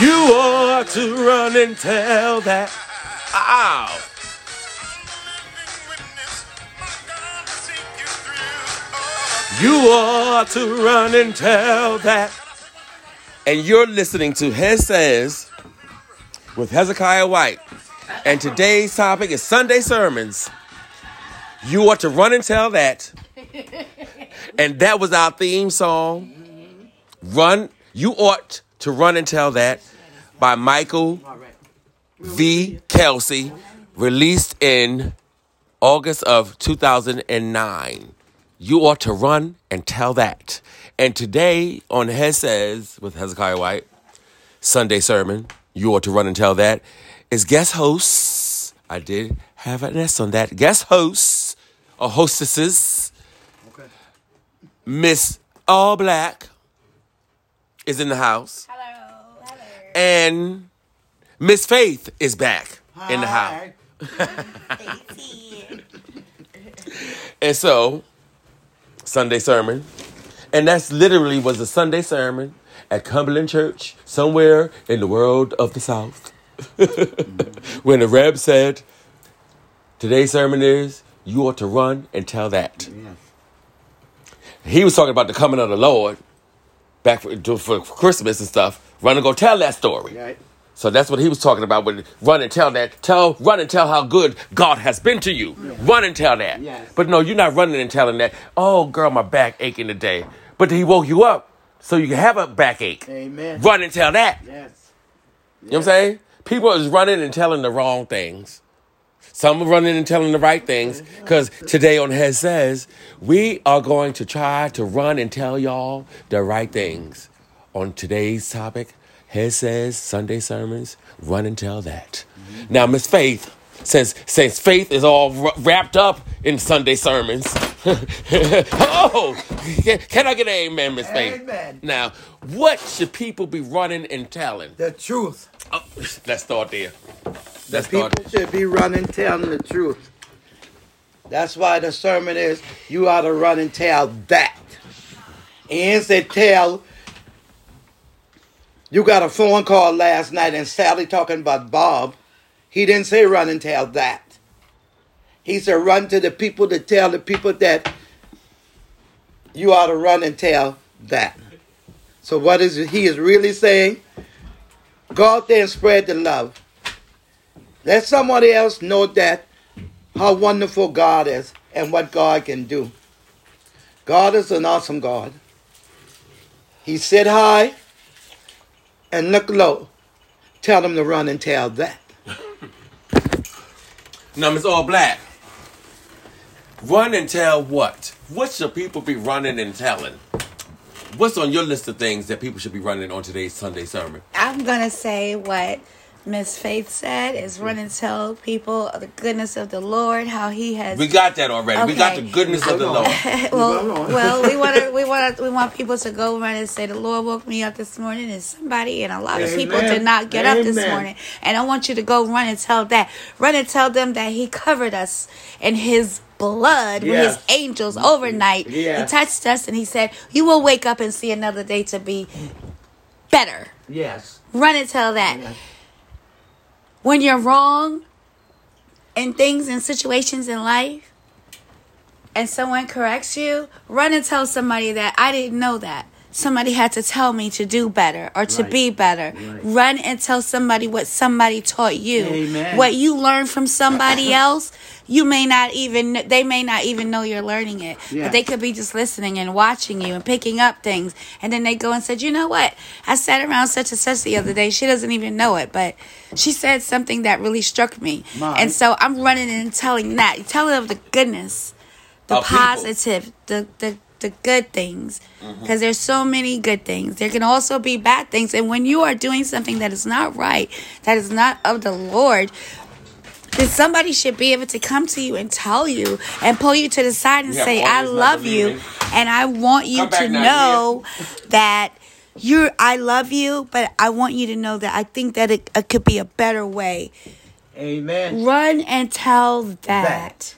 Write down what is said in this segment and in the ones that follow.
You ought to run and tell that. Ow. You ought to run and tell that. And you're listening to Head Says with Hezekiah White. And today's topic is Sunday sermons. You ought to run and tell that. And that was our theme song. Run, you ought to run and tell that by Michael V. Kelsey, released in August of 2009. You ought to run and tell that. And today on Says with Hezekiah White, Sunday sermon, you ought to run and tell that, is guest hosts. I did have an S on that. Guest hosts or hostesses. Okay. Miss All Black is in the house. Hello. Hello. And Miss Faith is back in the house. And so, Sunday sermon. And that's literally was a Sunday sermon at Cumberland Church, somewhere in the world of the South. when the Reb said, Today's sermon is, you ought to run and tell that. Yeah. He was talking about the coming of the Lord back for, for Christmas and stuff. Run and go tell that story. Right. So that's what he was talking about when run and tell that. Tell, run and tell how good God has been to you. Run and tell that. Yes. But no, you're not running and telling that. Oh, girl, my back aching today. But he woke you up so you can have a backache. Amen. Run and tell that. Yes. You know what I'm saying? People is running and telling the wrong things. Some are running and telling the right things. Mm-hmm. Because today on Head Says, we are going to try to run and tell y'all the right things. On today's topic, Head Says, Sunday sermons, run and tell that. Mm-hmm. Now, Miss Faith, since, since faith is all wra- wrapped up in Sunday sermons, oh, can, can I get an amen, Miss Faith? Amen. Now, what should people be running and telling? The truth. Oh, let's start there. The people should be running telling the truth. That's why the sermon is you ought to run and tell that. And say tell you got a phone call last night and Sally talking about Bob. He didn't say run and tell that. He said run to the people to tell the people that you ought to run and tell that. So what is he is really saying? Go out there and spread the love. Let somebody else know that how wonderful God is and what God can do. God is an awesome God. He sit high and look low. Tell them to run and tell that. Now, Miss All Black. Run and tell what? What should people be running and telling? What's on your list of things that people should be running on today's Sunday sermon? I'm gonna say what Miss Faith said is run and tell people the goodness of the Lord, how He has. We got that already. We got the goodness of the Lord. well, well, we want to, we want to, we want people to go run and say, "The Lord woke me up this morning," and somebody, and a lot of people did not get up this morning. And I want you to go run and tell that, run and tell them that He covered us in His blood with His angels overnight. Yes. He touched us, and He said, "You will wake up and see another day to be better." Yes. Run and tell that. Yes. When you're wrong in things and situations in life, and someone corrects you, run and tell somebody that I didn't know that. Somebody had to tell me to do better or to Right. be better. Right. Run and tell somebody what somebody taught you. Amen. What you learned from somebody else, you may not even they may not even know you're learning it. Yeah. But they could be just listening and watching you and picking up things. And then they go and said, "You know what? I sat around such and such the other day. She doesn't even know it, but she said something that really struck me." And so I'm running and telling that, telling of the goodness, the Of people. positive, the the the good things. Mm-hmm. because there's so many good things. There can also be bad things. And when you are doing something that is not right that is not of the lord then somebody should be able to come to you and tell you and pull you to the side and Yeah, say i love you and i want you Come to now, know that you're i love you but i want you to know that i think that it, it could be a better way. Amen. run and tell that.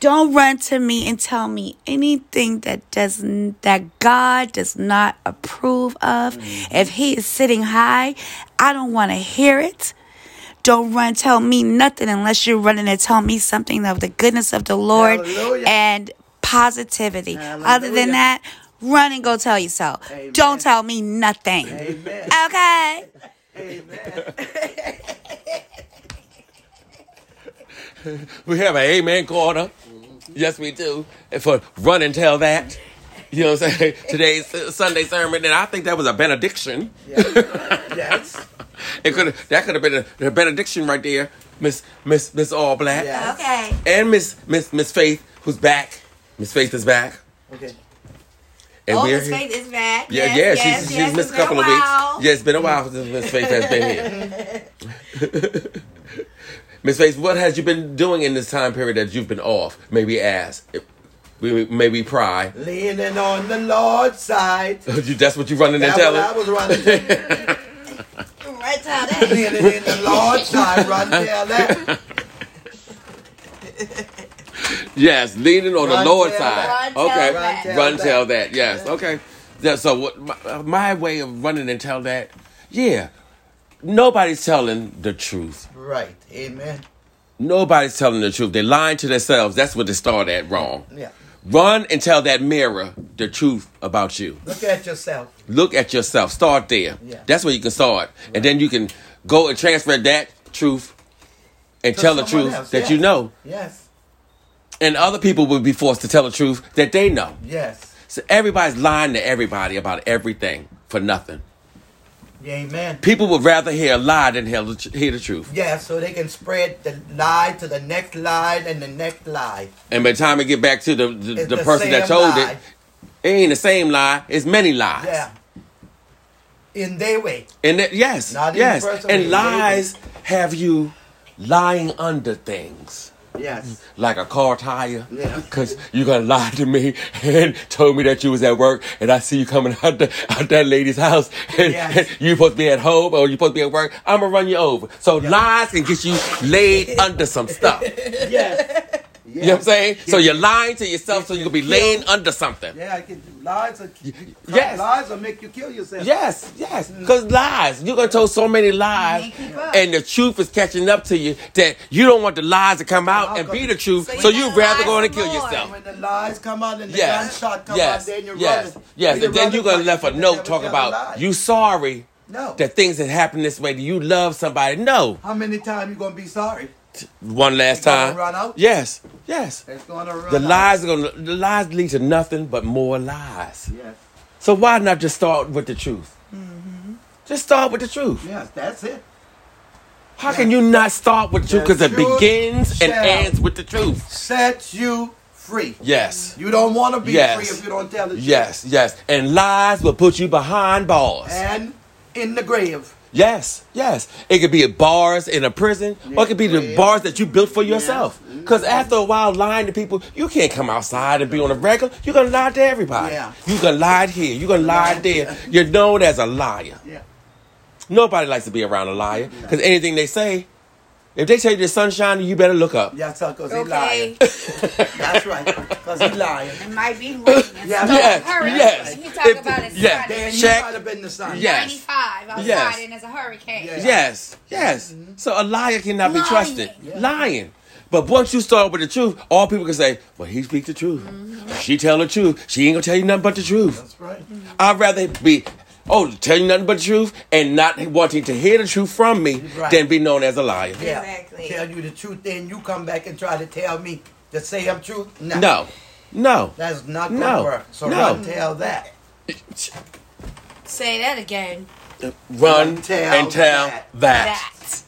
Don't run to me and tell me anything that does n- that God does not approve of. Mm. If He is sitting high, I don't want to hear it. Don't run tell me nothing unless you're running to tell me something of the goodness of the Lord Hallelujah. and positivity. Other than that, run and go tell yourself. Amen. Don't tell me nothing. Amen. Okay. Amen. We have an amen corner. Yes, we do. And for run and tell that. You know what I'm saying? Today's Sunday sermon, and I think that was a benediction. Yes. It could that could have been a, a benediction right there, Miss Miss Miss All Black, Yeah. Okay. and Miss Miss Miss Faith, who's back. Miss Faith is back, Okay. and oh, we're Miss. Faith is back. Yeah, yes, yeah, yes, she's yes, she's missed a couple been of weeks. Yeah, it's been a while since Miss Faith has been here. Miss Face, what has you been doing in this time period that you've been off? Maybe ask. We maybe pry. Leaning on the Lord's side. That's what you're running and That's what I telling. was running to. Right tell that. Leaning in the Lord's side. Run tell that. Yes, leaning on the Run, Lord's tell side. Run, okay, tell that. run, Run, tell, tell that. Yes, okay. Yeah, so what? My, my way of running and tell that. Yeah, nobody's telling the truth. Right. Amen. Nobody's telling the truth. They're lying to themselves. That's what they start at wrong. Yeah. Run and tell that mirror the truth about you. Look at yourself. Look at yourself. Start there. Yeah. That's where you can start. And then you can go and transfer that truth and To tell the truth else, that yes. you know. Yes. And other people will be forced to tell the truth that they know. Yes. So everybody's lying to everybody about everything for nothing. Amen. People would rather hear a lie than hear the, hear the truth. Yeah, so they can spread the lie to the next lie and the next lie. And by the time it get back to the, the, the the person that told lie. it, it ain't the same lie. It's many lies. Yeah. In their way. And that, yes, Not yes. And lies have you lying under things. Yes. Like a car tire. Yeah. Cause you gonna lie to me and told me that you was at work and I see you coming out, the, out that lady's house and, Yes. you supposed to be at home or you supposed to be at work. I'm gonna run you over. So lies can get you laid under some stuff. Yes. You know what I'm saying? So you're lying to yourself so you can be laying under something. Yeah, I can do. lies are Yes. lies will make you kill yourself. Yes, yes. Mm. Because lies. You're going to tell so many lies, You can't keep up. and the truth is catching up to you that you don't want the lies to come out and be the truth, So you so gotta you'd rather go on and kill more. yourself. When the lies come out and the Yes, gunshot come yes, out, then you're yes, running. yes. You're And then you're going to running left a note never talk about lie. you sorry No. that things that happen this way. Do You love somebody. No. How many times you gonna be sorry? One last time. run out? Yes, yes. It's gonna run. The out. lies are going to the lies lead to nothing but more lies. Yes. So why not just start with the truth? Mm-hmm. Just start with the truth. Yes, that's it. How can you not start with the truth? Because it begins and ends with the truth. Set you free. Yes. You don't want to be Yes. free if you don't tell the truth. Yes, yes. And lies will put you behind bars. And in the grave. Yes, yes. It could be bars in a prison, or it could be the bars that you built for yourself. Because mm-hmm. after a while, lying to people, you can't come outside and be on a regular. You're going to lie to everybody. Yeah. You're going to lie here. You're going to lie Lie. there. You're known as a liar. Yeah. Nobody likes to be around a liar. Because anything they say, if they tell you the sun's shining, you better look up. Yes, sir, because he Okay. lying. That's right. Because he lying. It might be raining. Yeah, Snow, yes, hurricane. yes. You talk If- about it yeah. Sunday. Then Check. you might have been the son. Yeah. 95 outside Yes. and there's a hurricane. Yeah. Yes, yes. Mm-hmm. So a liar cannot be Lying. trusted. Lying. But once you start with the truth, all people can say, "Well, he speaks the truth. Mm-hmm. She tell the truth. She ain't gonna tell you nothing but the truth." That's right. Mm-hmm. I'd rather be, oh, tell you nothing but the truth and not wanting to hear the truth from me Right. than be known as a liar. Yeah. Exactly. Tell you the truth, then you come back and try to tell me the same truth. No. No, no. That's not going to No. work. So No. run tell that. Say that again. Run Run, tell and tell that. that. That.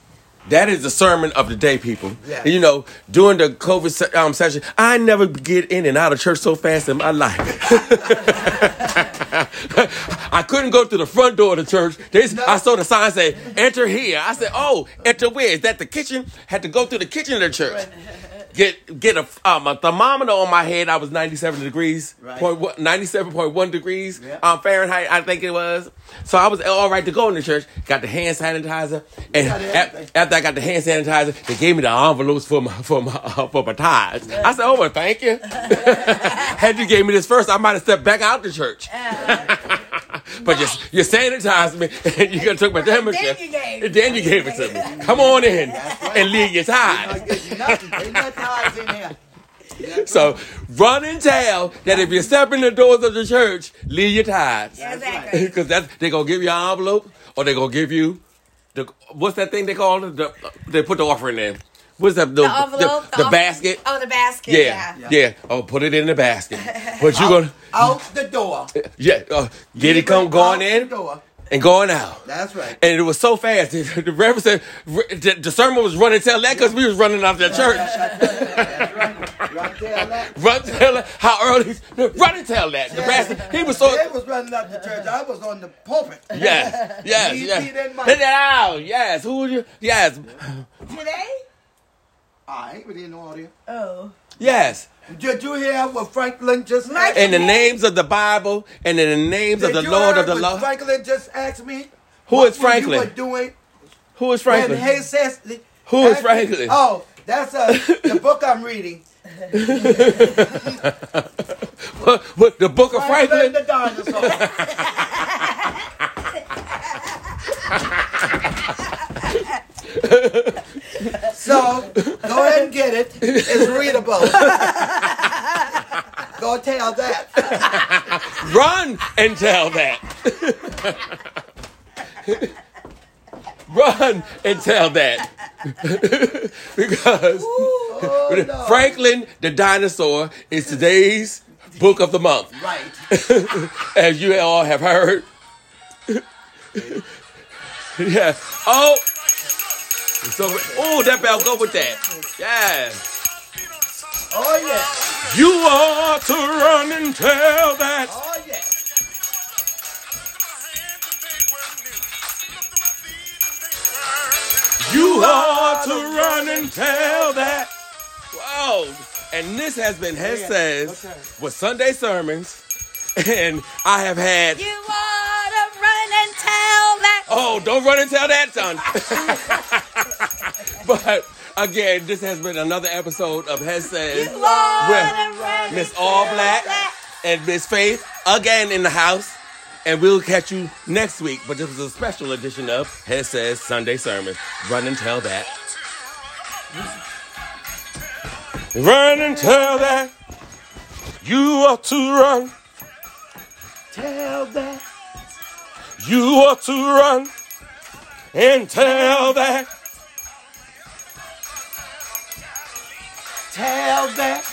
That is the sermon of the day, people. Yeah. And you know, during the COVID se- um, session, I never get in and out of church so fast in my life. I couldn't go to the front door of the church. They, No. I saw the sign say, enter here. I said, oh, enter where? Is that the kitchen? Had to go through the kitchen of the church. Get get a um a thermometer on my head. I was ninety seven degrees, Right. point 97.1 degrees Yeah. um Fahrenheit. I think it was. So I was all right to go in the church. Got the hand sanitizer, and after I got the hand sanitizer, they gave me the envelopes for my for my for my tithes. I said, "Oh, well, thank you." Had you gave me this first, I might have stepped back out the church. but you you sanitized me, and you took my temperature. you gave and then you gave it to me. Come on in and leave your tithes. Not nothing. Ain't no in here. So run and tell that if you step in the doors of the church, leave your tithes. Exactly. Because that's they gonna give you an envelope or they're gonna give you the what's that thing they call it? The, they put the offering in. What's that? The, The envelope, the, the off- basket. Oh, the basket. Yeah, Yeah. yeah, Oh, put it in the basket. But you gonna Out the door. yeah, uh, get it come Out going the in door. and going out. That's right. And it was so fast. The, the reverend said the, the sermon was running tell that because we was running out of the church. That's right. Right there, that. Run tell that how early run and tell that. The pastor, he was so They was running up the church. I was on the pulpit. Yes, yes, yes. he. Let that out. Yes. Who would you? Yes, Today? I ain't really in the audience. Oh. yes. Did you hear what Franklin just Mike- asked In the names of the Bible and in the names of Did the you Lord hear of the what law. Franklin just asked me. Who What is were Franklin? You were doing Who is Franklin? he says. Who is asked me- Franklin? Oh, that's uh, the book I'm reading. What, what, the Book of Franklin? the dinosaur. so go ahead and get it. It's readable. go tell that. Run and tell that. Run and tell that. because Oh, no. Franklin the dinosaur is today's book of the month. Right. As you all have heard. yeah. Oh. So, oh, that bell go with that. Yeah. Oh yeah. You ought to run and tell that. Oh yeah. You ought to run and tell that. Whoa. And this has been oh, Head Says Okay. with Sunday sermons. And I have had, You ought to run and tell that. oh, don't run and tell that, son. but again, this has been another episode of Head Says with Miss All Black and Miss Faith again in the house. And we'll catch you next week. But this was a special edition of Head Says Sunday Sermon. Run and tell that. Run and tell that. You ought to run. Tell that. You ought to run and tell that. Tell that.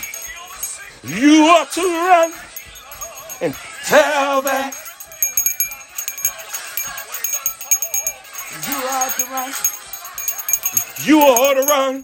You ought to run and tell that. You ought to run. You ought to run